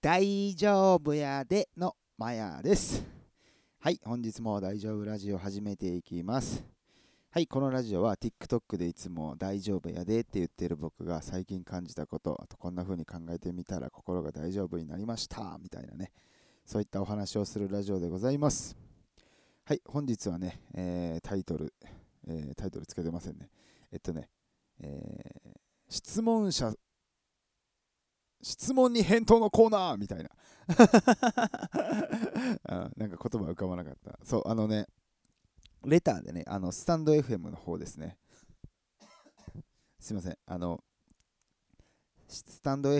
大丈夫やでのマヤです。はい、本日も大丈夫ラジオ始めていきます。はい、このラジオは TikTok でいつも大丈夫やでって言ってる僕が最近感じたこと、あとこんな風に考えてみたら心が大丈夫になりましたみたいなね、そういったお話をするラジオでございます。はい、本日はね、えータイトル、えータイトルつけてませんね。えっとね、えー質問者質問に返答のコーナーみたいな。あなんか言葉浮かばなかった。そうあのねレターでねあのスタンド FM の方ですね。すいません。あのスタンド、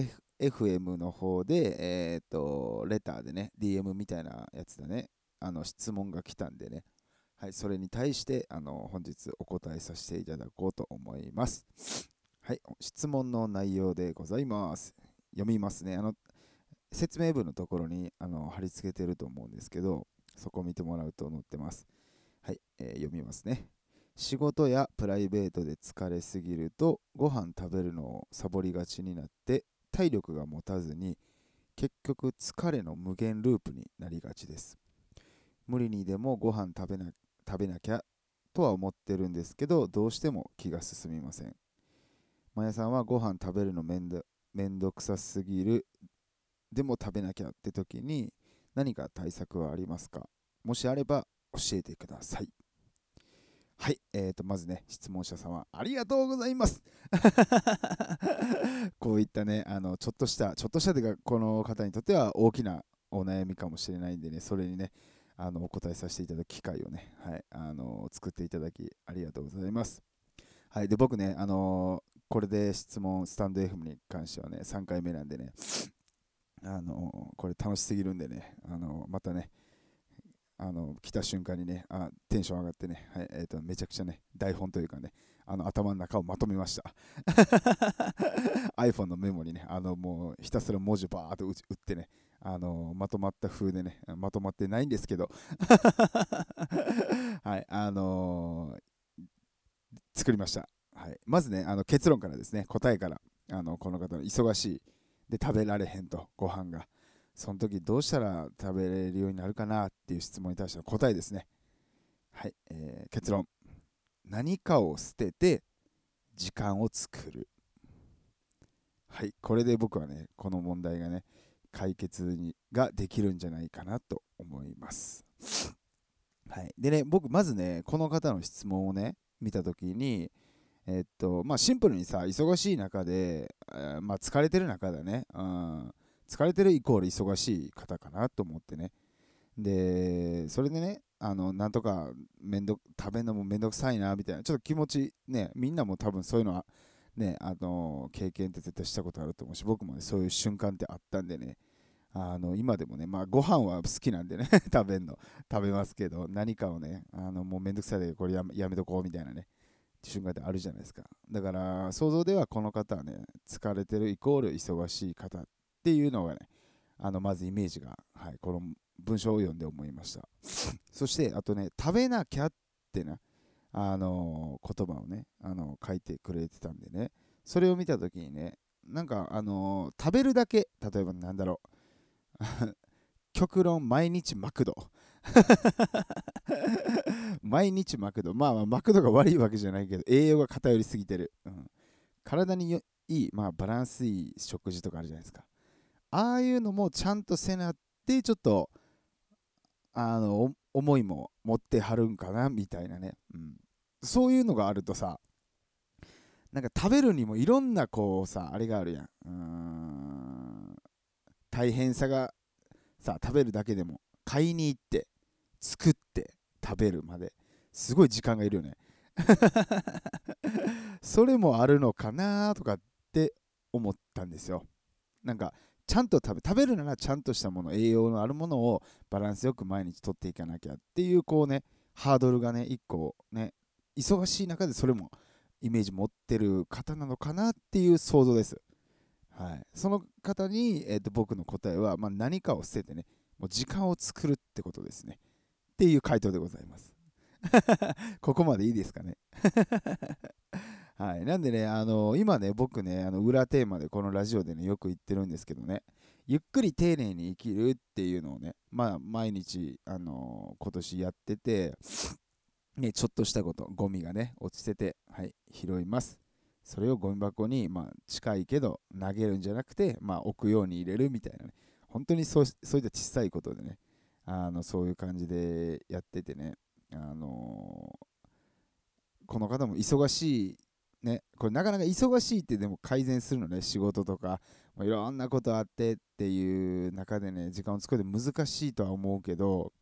FM の方でえっ、とレターでね DM みたいなやつでねあの質問が来たんでね。はいそれに対してあの本日お答えさせていただこうと思います。はい質問の内容でございます。読みますね。あの説明文のところにあの貼り付けてると思うんですけど、そこを見てもらうと載ってます。はい、えー読みますね。仕事やプライベートで疲れすぎると、ご飯食べるのをサボりがちになって、体力が持たずに、結局疲れの無限ループになりがちです。無理にでもご飯食べな食べなきゃとは思ってるんですけど、どうしても気が進みません。まやさんはご飯食べるのめんどめんどくさすぎる。でも食べなきゃって時に何か対策はありますか？もしあれば教えてください。はい、えー、とまずね質問者様ありがとうございます。こういったねあのちょっとしたちょっとしたというかこの方にとっては大きなお悩みかもしれないんでねそれにねあのお答えさせていただく機会をね、はい、あの作っていただきありがとうございます。はい、で僕ね、あのこれで質問、スタンド FM に関してはね、3回目なんでね、あのこれ楽しすぎるんでね、あのまたね、あの来た瞬間にねあ、テンション上がってね、はいえー、とめちゃくちゃね、台本というかね、あの頭の中をまとめました。iPhone のメモにね、あのもうひたすら文字バーっと打打ってね、あのまとまった風でね、まとまってないんですけど、はい、あのー作りました。はい、まずね、あの結論からですね、答えから、あのこの方の忙しいで食べられへんと、ご飯が。その時どうしたら食べれるようになるかなっていう質問に対しての答えですね。はい、えー結論。何かを捨てて時間を作る。はい、これで僕はね、この問題がね、解決にができるんじゃないかなと思います。はい、でね、僕、まずね、この方の質問をね、見たときに、えっと、まあ、シンプルにさ、忙しい中で、えまあ、疲れてる中だね、うん、疲れてるイコール忙しい方かなと思ってね。で、それでね、あの、なんとかめんど、食べるのもめんどくさいな、みたいな、ちょっと気持ち、ね、みんなも多分そういうのは、ね、あの、経験って絶対したことあると思うし、僕もね、そういう瞬間ってあったんでね、あの今でもね、まあ、ご飯は好きなんでね、食べんの、食べますけど、何かをね、あのもうめんどくさいで、これやめとこうみたいなね、瞬間ってあるじゃないですか。だから、想像ではこの方はね、疲れてるイコール忙しい方っていうのがね、あのまずイメージが、はい、この文章を読んで思いました。そして、あとね、食べなきゃってな、あの言葉をね、あの書いてくれてたんでね、それを見たときにね、なんか、あの食べるだけ、例えばなんだろう、極論毎日マクド 毎日マクド。まあまあマクドが悪いわけじゃないけど栄養が偏りすぎてる、うん、体によいい、まあ、バランスいい食事とかあるじゃないですか。ああいうのもちゃんとせなってちょっとあの思いも持ってはるんかなみたいなね、うん、そういうのがあるとさなんか食べるにもいろんなこうさあれがあるやん。ん。大変さがさ食べるだけでも。買いに行って。作って食べるまで。すごい時間がいるよね。それもあるのかなとかって思ったんですよ。なんかちゃんと食べ食べるならちゃんとしたもの栄養のあるものをバランスよく毎日とっていかなきゃっていうこうねハードルがね一個ね忙しい中でそれもイメージ持ってる方なのかなっていう想像です。はい、その方に、えー、と僕の答えは、まあ、何かを捨ててね、もう時間を作るってことですね。っていう回答でございます。ここまでいいですかね？はい、なんでね、あの今ね、僕ね、あの裏テーマでこのラジオでね、よく言ってるんですけどね、ゆっくり丁寧に生きるっていうのをね、まあ、毎日、あのー、今年やってて、ね、ちょっとしたこと、ゴミがね、落ちてて、はい、拾います。それをゴミ箱に、まあ、近いけど投げるんじゃなくて、まあ、置くように入れるみたいなね、本当にそうそういった小さいことでね、あのそういう感じでやっててね、あの、この方も忙しい、ね、これなかなか忙しいってでも改善するのね、仕事とか、いろんなことあってっていう中でね、時間を作るの難しいとは思うけど、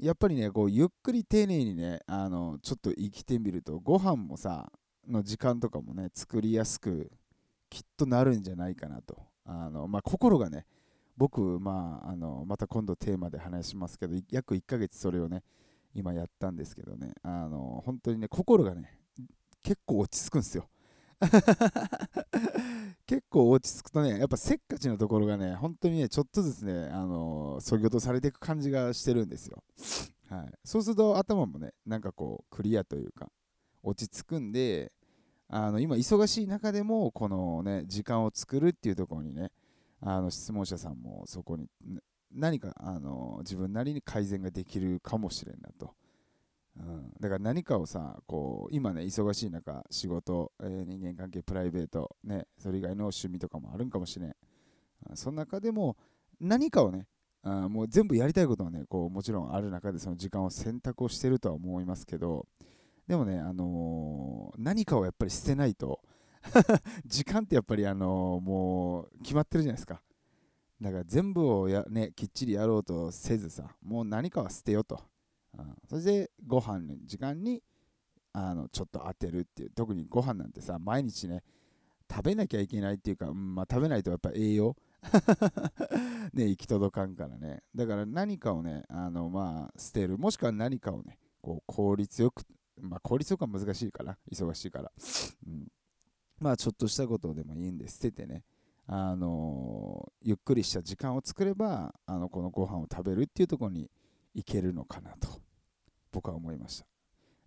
やっぱりね、こうゆっくり丁寧にね、あのちょっと生きてみると、ご飯もさ、の時間とかもね、作りやすくきっとなるんじゃないかなと。あのまあ、心がね、僕、まあ、あのまた今度テーマで話しますけど、約1ヶ月それをね、今やったんですけどね、あの本当にね、心がね、結構落ち着くんですよ。結構落ち着くとね、やっぱせっかちのところがね、本当にね、ちょっとずつね、あのそぎ落とされていく感じがしてるんですよ。はい、そうすると頭もね、なんかこう、クリアというか、落ち着くんで、あの今、忙しい中でも、このね、時間を作るっていうところにね、あの質問者さんもそこに何かあの自分なりに改善ができるかもしれんなと。うん、だから何かをさ、こう今ね、忙しい中、仕事、えー、人間関係、プライベート、ね、それ以外の趣味とかもあるんかもしれん。その中でも何かをね、あもう全部やりたいことはね、こうもちろんある中でその時間を選択をしてるとは思いますけど、でもね、あのー、何かをやっぱり捨てないと、時間ってやっぱりあのもう決まってるじゃないですか。だから全部をや、ね、きっちりやろうとせずさ、もう何かは捨てよと。うん、そしてご飯の時間にあのちょっと当てるっていう。特にご飯なんてさ、毎日ね、食べなきゃいけないっていうか、うんまあ、食べないとやっぱ栄養 ね、行き届かんからね。だから何かをね、あのまあ捨てる。もしくは何かをね、こう効率よく、まあ効率よくは難しいから、忙しいから。うんまあちょっとしたことでもいいんで捨ててね、あの、ゆっくりした時間を作ればあのこのご飯を食べるっていうところに行けるのかなと僕は思いました。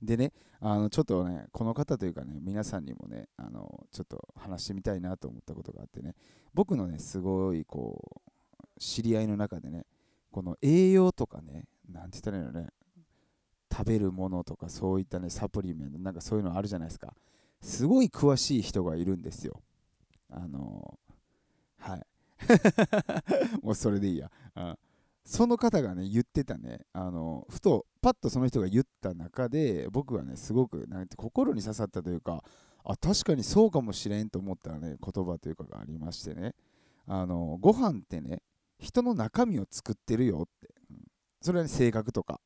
でねあのちょっとねこの方というかね皆さんにもねあのちょっと話してみたいなと思ったことがあってね僕のねすごいこう知り合いの中でねこの栄養とかねなんて言ったらいいのね食べるものとかそういったねサプリメントなんかそういうのあるじゃないですか。すごい詳しい人がいるんですよ。あのー、はい。もうそれでいいや。あその方がね、言ってたね、あのふと、パッとその人が言った中で、僕はね、すごくなんて心に刺さったというか、あ、確かにそうかもしれんと思ったね、言葉というかがありましてね、あのご飯ってね、人の中身を作ってるよって。うん、それは、ね、性格とか。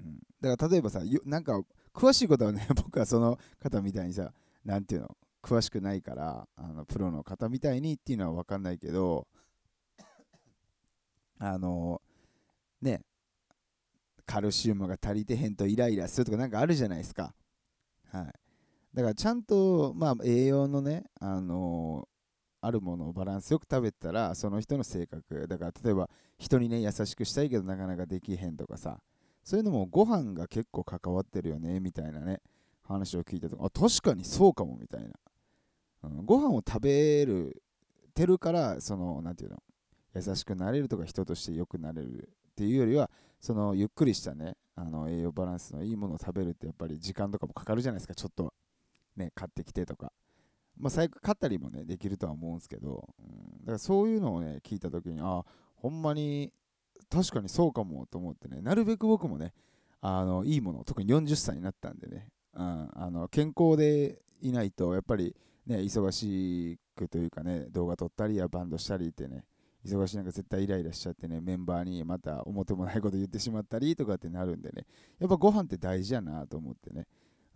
うん、だから例えばさ、なんか詳しいことはね、僕はその方みたいにさ、なんていうの、詳しくないから、あのプロの方みたいにっていうのは分かんないけど、あの、ね、カルシウムが足りてへんとイライラするとかなんかあるじゃないですか。はい。だからちゃんと、まあ、栄養のね、あのあるものをバランスよく食べたら、その人の性格、だから例えば人にね、優しくしたいけどなかなかできへんとかさ、そういうのもご飯が結構関わってるよねみたいなね話を聞いたとあ確かにそうかもみたいな、うん、ご飯を食べるてるからその何て言うの優しくなれるとか人として良くなれるっていうよりはそのゆっくりしたねあの栄養バランスのいいものを食べるってやっぱり時間とかもかかるじゃないですかちょっとね買ってきてとか。まあ最悪買ったりもねできるとは思うんですけど、うん、だからそういうのをね聞いた時にあほんまに確かにそうかもと思ってね、なるべく僕もね、あのいいもの、特に40歳になったんでね、うん、あの健康でいないと、やっぱりね、忙しくというかね、動画撮ったりやバンドしたりってね、忙しいなんか絶対イライラしちゃってね、メンバーにまた表もないこと言ってしまったり とかってなるんでね、やっぱご飯って大事やなと思ってね、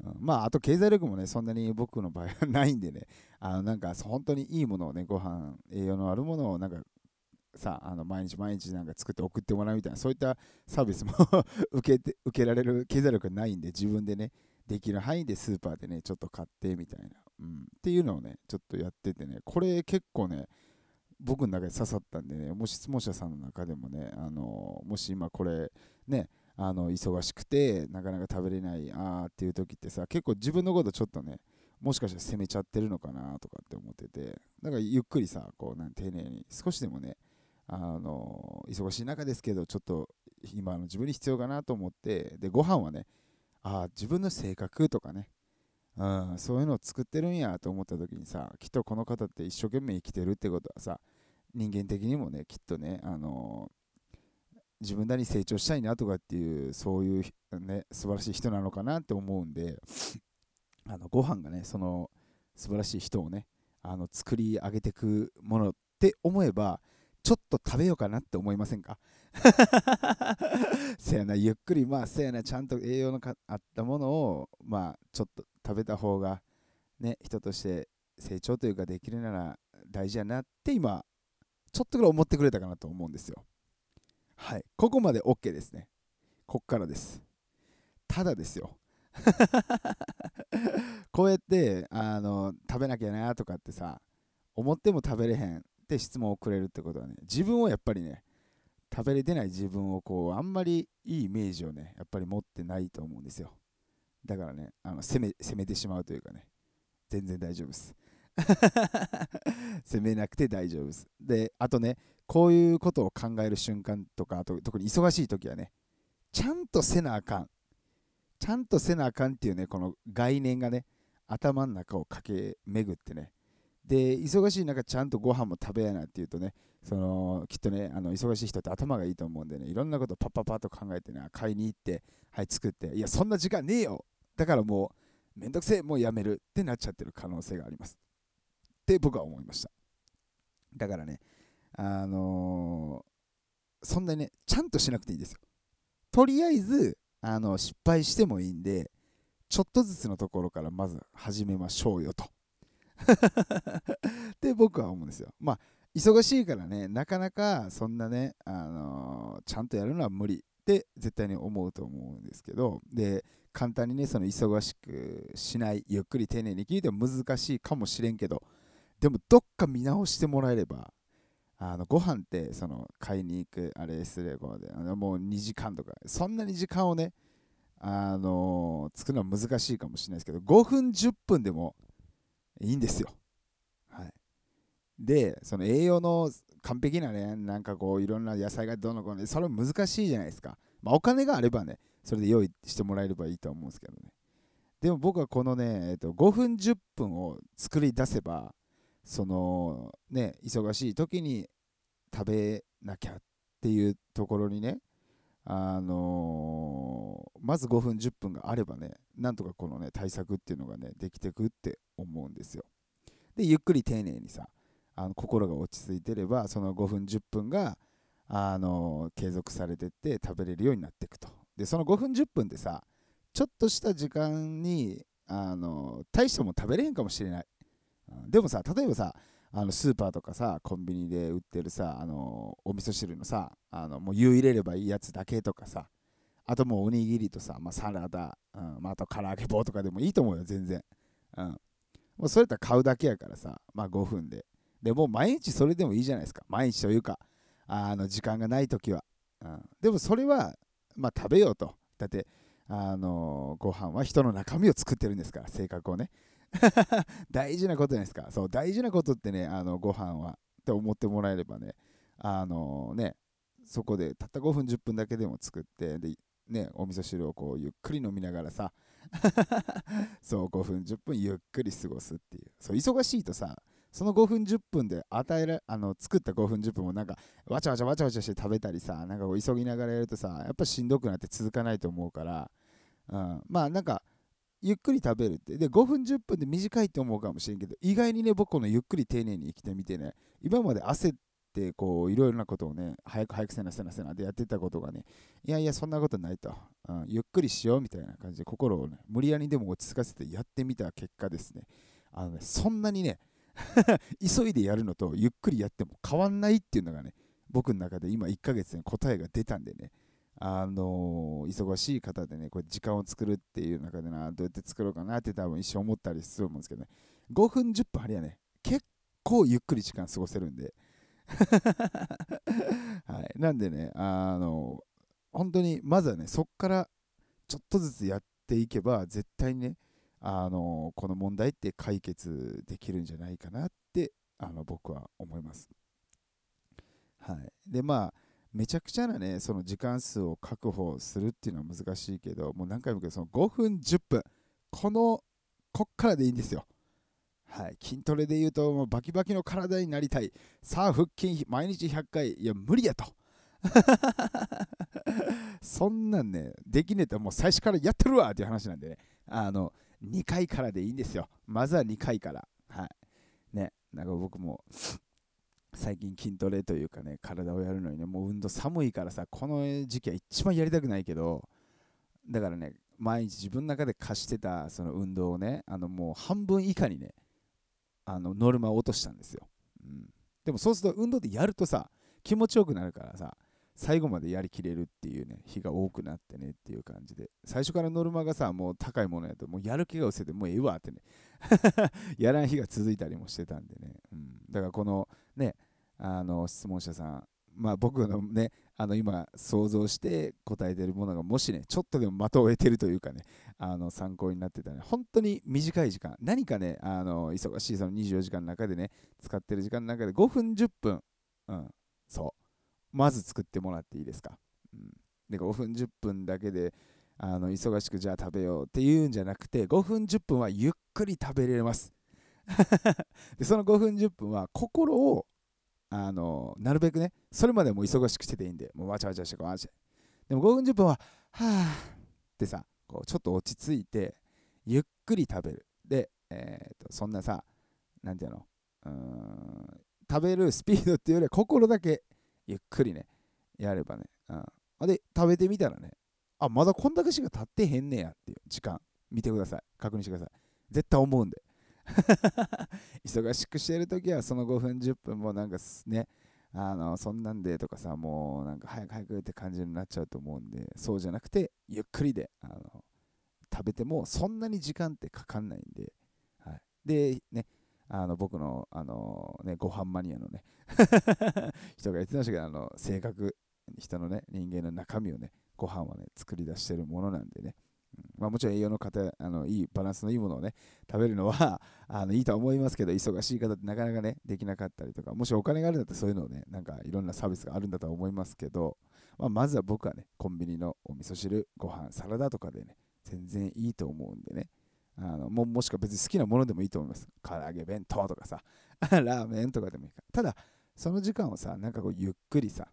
うん、まあ、あと経済力もね、そんなに僕の場合はないんでね、あのなんか本当にいいものをね、ご飯、栄養のあるものをなんかさあの毎日毎日なんか作って送ってもらうみたいなそういったサービスも 受けて受けられる経済力がないんで自分でねできる範囲でスーパーでねちょっと買ってみたいな、うん、っていうのをねちょっとやっててねこれ結構ね僕の中で刺さったんでねもし質問者さんの中でもねあのもし今これねあの忙しくてなかなか食べれないあーっていう時ってさ結構自分のことちょっとねもしかしたら攻めちゃってるのかなとかって思っててだからゆっくりさこうなん丁寧に少しでもねあの忙しい中ですけどちょっと今の自分に必要かなと思ってでご飯はねあ自分の性格とかね、うん、そういうのを作ってるんやと思った時にさきっとこの方って一生懸命生きてるってことはさ人間的にもねきっとね、あの自分なりに成長したいなとかっていうそういうね素晴らしい人なのかなって思うんであのご飯がねその素晴らしい人をねあの作り上げていくものって思えばちょっと食べようかなって思いませんか？せやな、ゆっくり、まあ、せやな、ちゃんと栄養のあったものを、まあ、ちょっと食べた方が、ね、人として成長というかできるなら大事やなって今、ちょっとぐらい思ってくれたかなと思うんですよ。はい。ここまで OK ですね。こっからです。ただですよ。こうやってあの食べなきゃなとかってさ思っても食べれへんって質問をくれるってことはね自分をやっぱりね食べれてない自分をこうあんまりいいイメージをねやっぱり持ってないと思うんですよ。だからねあの攻め攻めてしまうというかね全然大丈夫です。攻めなくて大丈夫です。であとねこういうことを考える瞬間とかあと特に忙しい時はねちゃんとせなあかん。ちゃんとせなあかんっていうねこの概念がね頭の中を駆け巡ってねで忙しい中ちゃんとご飯も食べやなっていうとねそのきっとねあの忙しい人って頭がいいと思うんでねいろんなことパッパッパッと考えてね買いに行ってはい作っていやそんな時間ねえよ。だからもうめんどくせえもうやめるってなっちゃってる可能性があります。って僕は思いました。だからねあのー、そんなにねちゃんとしなくていいですよ。とりあえずあの失敗してもいいんでちょっとずつのところからまず始めましょうよと。って僕は思うんですよ。まあ忙しいからねなかなかそんなね、あのー、ちゃんとやるのは無理って絶対に思うと思うんですけどで簡単にねその忙しくしないゆっくり丁寧に聞いても難しいかもしれんけどでもどっか見直してもらえればあのご飯ってその買いに行くあれすればであのもう2時間とかそんなに時間をねあのー、作るのは難しいかもしれないですけど5分10分でもいいんですよ。はい、で、その栄養の完璧なね、なんかこう、いろんな野菜がどうのこうの、それ難しいじゃないですか。まあ、お金があればね、それで用意してもらえればいいと思うんですけどね。でも僕はこのね、えっと、5分10分を作り出せば、そのね、忙しい時に食べなきゃっていうところにね、あのー、まず5分10分があればねなんとかこのね対策っていうのがねできてくって思うんですよ。でゆっくり丁寧にさあの心が落ち着いてればその5分10分があのー、継続されてって食べれるようになっていくと。でその5分10分でさちょっとした時間にあのー、大したもん食べれへんかもしれない、うん、でもさ例えばさあのスーパーとかさコンビニで売ってるさあのお味噌汁のさあのもう湯入れればいいやつだけとかさあともうおにぎりとさ、まあ、サラダ、うんまあ、あと唐揚げ棒とかでもいいと思うよ全然、うん、もうそれやったら買うだけやからさまあ5分で。でもう毎日それでもいいじゃないですか。毎日というかあの時間がない時は、うん、でもそれはまあ食べようと。だってあのご飯は人の中身を作ってるんですから性格をね。大事なことじゃないですか。そう、大事なことってね、あのご飯はって思ってもらえればね、あのね、そこでたった5分、10分だけでも作って、で、ね、お味噌汁をこうゆっくり飲みながらさ、そう、5分、10分ゆっくり過ごすっていう。そう、忙しいとさ、その5分、10分で与えらあの作った5分、10分もなんか、わちゃわちゃわちゃわちゃして食べたりさ、なんか急ぎながらやるとさ、やっぱしんどくなって続かないと思うから、うん、まあなんか、ゆっくり食べるって。で、5分、10分で短いって思うかもしれんけど、意外にね、僕このゆっくり丁寧に生きてみてね、今まで焦って、こう、いろいろなことをね、早く早くせなせなせなでやってたことがね、いやいや、そんなことないと。うん、ゆっくりしようみたいな感じで、心をね、無理やりでも落ち着かせてやってみた結果ですね、あのね、そんなにね、急いでやるのとゆっくりやっても変わんないっていうのがね、僕の中で今1ヶ月で答えが出たんでね、あの、忙しい方でね、これ時間を作るっていう中でな、どうやって作ろうかなって多分一生思ったりすると思うんですけどね、5分、10分ありゃね、結構ゆっくり時間過ごせるんで、はい、なんでね、あの、本当にまずはね、そっからちょっとずつやっていけば、絶対にね、あのこの問題って解決できるんじゃないかなってあの僕は思います。はい、でまあめちゃくちゃなねその時間数を確保するっていうのは難しいけどもう何回も言うけどその5分10分。このこっからでいいんですよ。はい、筋トレで言うともうバキバキの体になりたい。さあ腹筋毎日100回。いや無理やと。そんなんねできねえともう最初からやってるわ！っていう話なんでね。あの2回からでいいんですよ。まずは2回から。はい。ね。なんか僕も最近筋トレというかね体をやるのにねもう運動寒いからさこの時期は一番やりたくないけどだからね毎日自分の中で課してたその運動をねあのもう半分以下にねあのノルマを落としたんですよ、うん、でもそうすると運動ってやるとさ気持ちよくなるからさ最後までやりきれるっていうね日が多くなってねっていう感じで。最初からノルマがさもう高いものやともうやる気が失せてもうええわってね やらん日が続いたりもしてたんでね、うん、だからこのねあの質問者さん。まあ僕のねあの今想像して答えてるものがもしねちょっとでも的を得てるというかねあの参考になってたね。本当に短い時間。何かねあの忙しいその24時間の中でね使ってる時間の中で5分10分。うん。そう。まず作ってもらっていいですか、うん、で5分10分だけであの忙しくじゃあ食べようっていうんじゃなくて5分10分はゆっくり食べれます。でその5分10分は心をあのなるべくね、それまでも忙しくしてていいんで、もうわちゃわちゃしてこう、わちゃ。でも5分10分は、はぁってさ、こうちょっと落ち着いて、ゆっくり食べる。で、えー、とそんなさ、なんていうの、うーん、食べるスピードっていうよりは心だけゆっくりね、やればね。うん、で、食べてみたらね、あ、まだこんだけしか経ってへんねやっていう時間、見てください。確認してください。絶対思うんで。忙しくしてるときはその5分10分もなんかねあのそんなんでとかさもうなんか早く早くって感じになっちゃうと思うんでそうじゃなくてゆっくりであの食べてもそんなに時間ってかかんないんで、はい、でねあの僕のあの、ね、ご飯マニアのね 人が言ってましたけどあの性格人のね人間の中身をねご飯はね作り出してるものなんでね。まあ、もちろん栄養の方あのいいバランスのいいものをね食べるのは あのいいと思いますけど忙しい方ってなかなかねできなかったりとかもしお金があるんだったらそういうのをねなんかいろんなサービスがあるんだとは思いますけど、まあ、まずは僕はねコンビニのお味噌汁ご飯サラダとかでね全然いいと思うんでねあのももしくは別に好きなものでもいいと思います。唐揚げ弁当とかさ ラーメンとかでもいいから。ただその時間をさなんかこうゆっくりさ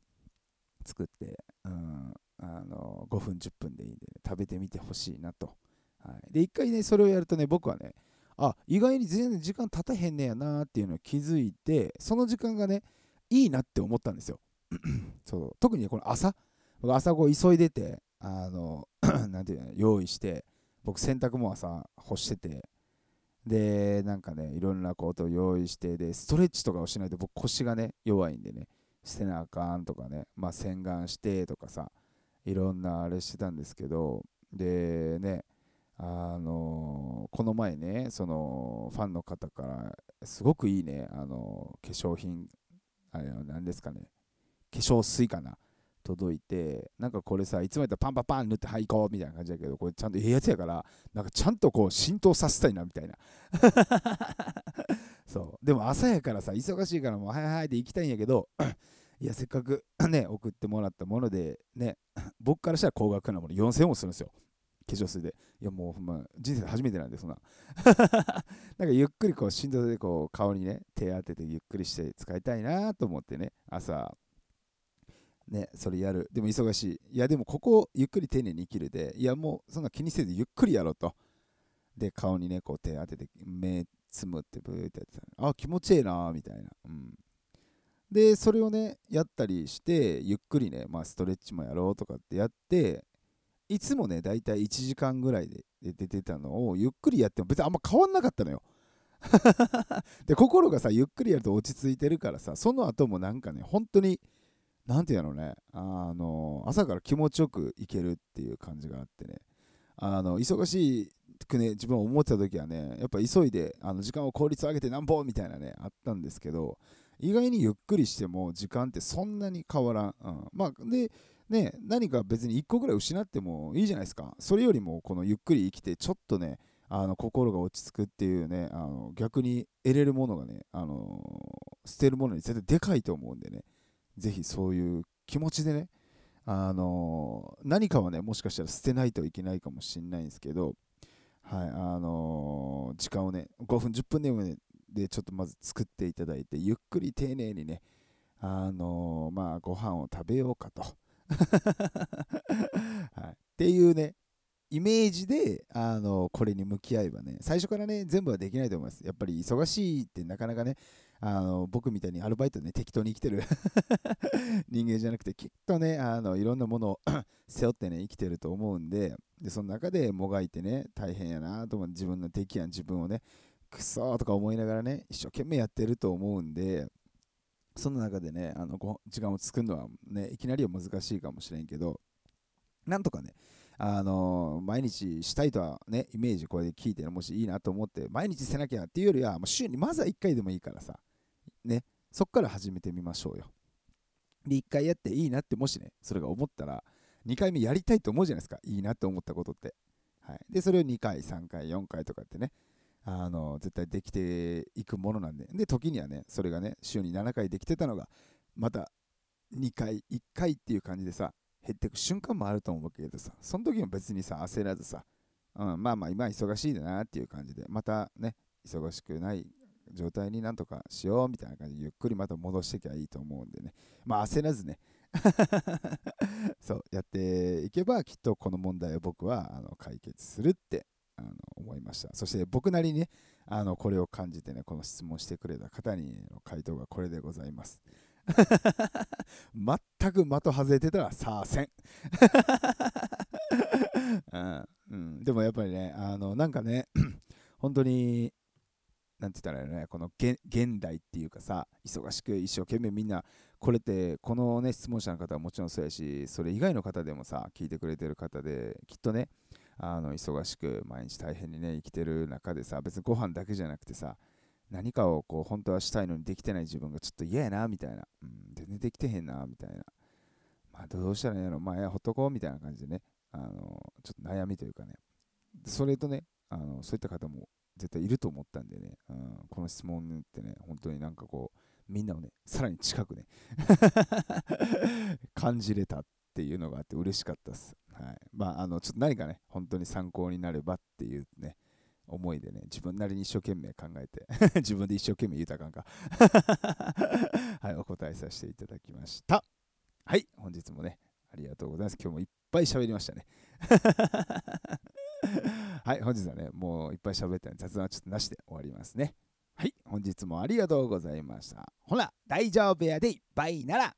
作って、うん、あの5分10分でいいんで、ね、食べてみてほしいなと。はい、で、一回ね、それをやるとね、僕はね、あ、意外に全然時間経たへんねやなっていうのを気づいて、その時間がね、いいなって思ったんですよ。そう特にねこの朝、僕朝こう急いでて、あの、なんていうの、用意して、僕洗濯も朝干してて、で、なんかね、いろんなことを用意して、で、ストレッチとかをしないと僕腰がね、弱いんでね、してなあかんとかね、まあ洗顔してとかさ、いろんなあれしてたんですけど、でね、あのこの前ね、そのファンの方からすごくいいね、あの化粧品、あれ何ですかね、化粧水かな、届いて、なんかこれさ、いつもやったらパンパンパン塗ってはい行こうみたいな感じだけど、これちゃんとええやつやから、なんかちゃんとこう浸透させたいなみたいな。そう。でも朝やからさ、忙しいからもうはいはいって行きたいんやけど、いや、せっかく ね、送ってもらったもので、ね、僕からしたら高額なもの4000円もするんですよ。化粧水で。いや、もうほんま、人生で初めてなんで、そんな。なんかゆっくりこう、振動でこう、顔にね、手当ててゆっくりして使いたいなと思ってね、朝、ね、それやる。でも忙しい。いや、でもここ、ゆっくり丁寧に生きるで、いや、もうそんな気にせずゆっくりやろうと。で、顔にね、こう手当てて、目つむってブーってやってたあ、気持ちいいなみたいな。うん。で、それをね、やったりして、ゆっくりね、まあ、ストレッチもやろうとかってやって、いつもね、だいたい1時間ぐらいで出てたのを、ゆっくりやっても別にあんま変わんなかったのよ。で、心がさ、ゆっくりやると落ち着いてるからさ、その後もなんかね、本当に、なんていうのね、あの、朝から気持ちよくいけるっていう感じがあってね、あの、忙しくね、自分思ってた時はね、やっぱ急いで、あの時間を効率上げてなんぼみたいなね、あったんですけど、意外にゆっくりしても時間ってそんなに変わらん。うん、まあ、で、ね、何か別に1個ぐらい失ってもいいじゃないですか。それよりもこのゆっくり生きて、ちょっとね、あの心が落ち着くっていうねあの逆に得れるものがね、あの捨てるものに絶対でかいと思うんでねぜひそういう気持ちでねあの何かはねもしかしたら捨てないといけないかもしれないんですけどはいあの時間をね5分10分でもねでちょっとまず作っていただいてゆっくり丁寧にねあのまあご飯を食べようかと。はい、っていうねイメージであのこれに向き合えばね最初からね全部はできないと思います。やっぱり忙しいってなかなかねあの僕みたいにアルバイトで、ね、適当に生きてる 人間じゃなくてきっとねあのいろんなものを 背負ってね生きてると思うんででその中でもがいてね大変やなと思う。自分の敵やん自分をねくそーとか思いながらね一生懸命やってると思うんでその中でねあの時間を作るのはねいきなりは難しいかもしれんけどなんとかねあの毎日したいとはねイメージこれで聞いてもしいいなと思って毎日せなきゃっていうよりはもう週にまずは1回でもいいからさねそっから始めてみましょうよ。で1回やっていいなってもしねそれが思ったら2回目やりたいと思うじゃないですか。いいなって思ったことって。はい。でそれを2回3回4回とかってねあの絶対できていくものなんで、で、時にはね、それがね、週に7回できてたのが、また2回、1回っていう感じでさ、減っていく瞬間もあると思うけどさ、その時も別にさ、焦らずさ、うん、まあまあ今忙しいんだなっていう感じで、またね、忙しくない状態になんとかしようみたいな感じで、ゆっくりまた戻していけばいいと思うんでね、まあ焦らずね、そうやっていけばきっとこの問題を僕はあの解決するってあの思いました。そして僕なりにねあのこれを感じてねこの質問してくれた方にの回答がこれでございます。全く的外れてたらさあせ ん、うん、でもやっぱりねあのなんかね 本当になんて言ったらいいのねこの現代っていうかさ忙しく一生懸命みんなこれってこのね質問者の方はもちろんそうやしそれ以外の方でもさ聞いてくれてる方できっとねあの忙しく毎日大変にね生きてる中でさ別にご飯だけじゃなくてさ何かをこう本当はしたいのにできてない自分がちょっと嫌やなみたいな、うん、全然できてへんなみたいな。まあどうしたらいいのまあやほっとこうみたいな感じでねあのちょっと悩みというかね。それとねあのそういった方も絶対いると思ったんでね、うん、この質問ってね本当になんかこうみんなをねさらに近くね 感じれた。っていうのがあって嬉しかったです。はい。まあ、あの、ちょっと何かね、本当に参考になればっていうね、思いでね、自分なりに一生懸命考えて 自分で一生懸命言うたかんか はい、お答えさせていただきました。はい、本日もね、ありがとうございます。今日もいっぱい喋りましたね。はい、本日はね、もういっぱい喋ったので雑談はちょっとなしで終わりますね。はい、本日もありがとうございました。ほら、大丈夫やで、バイなら。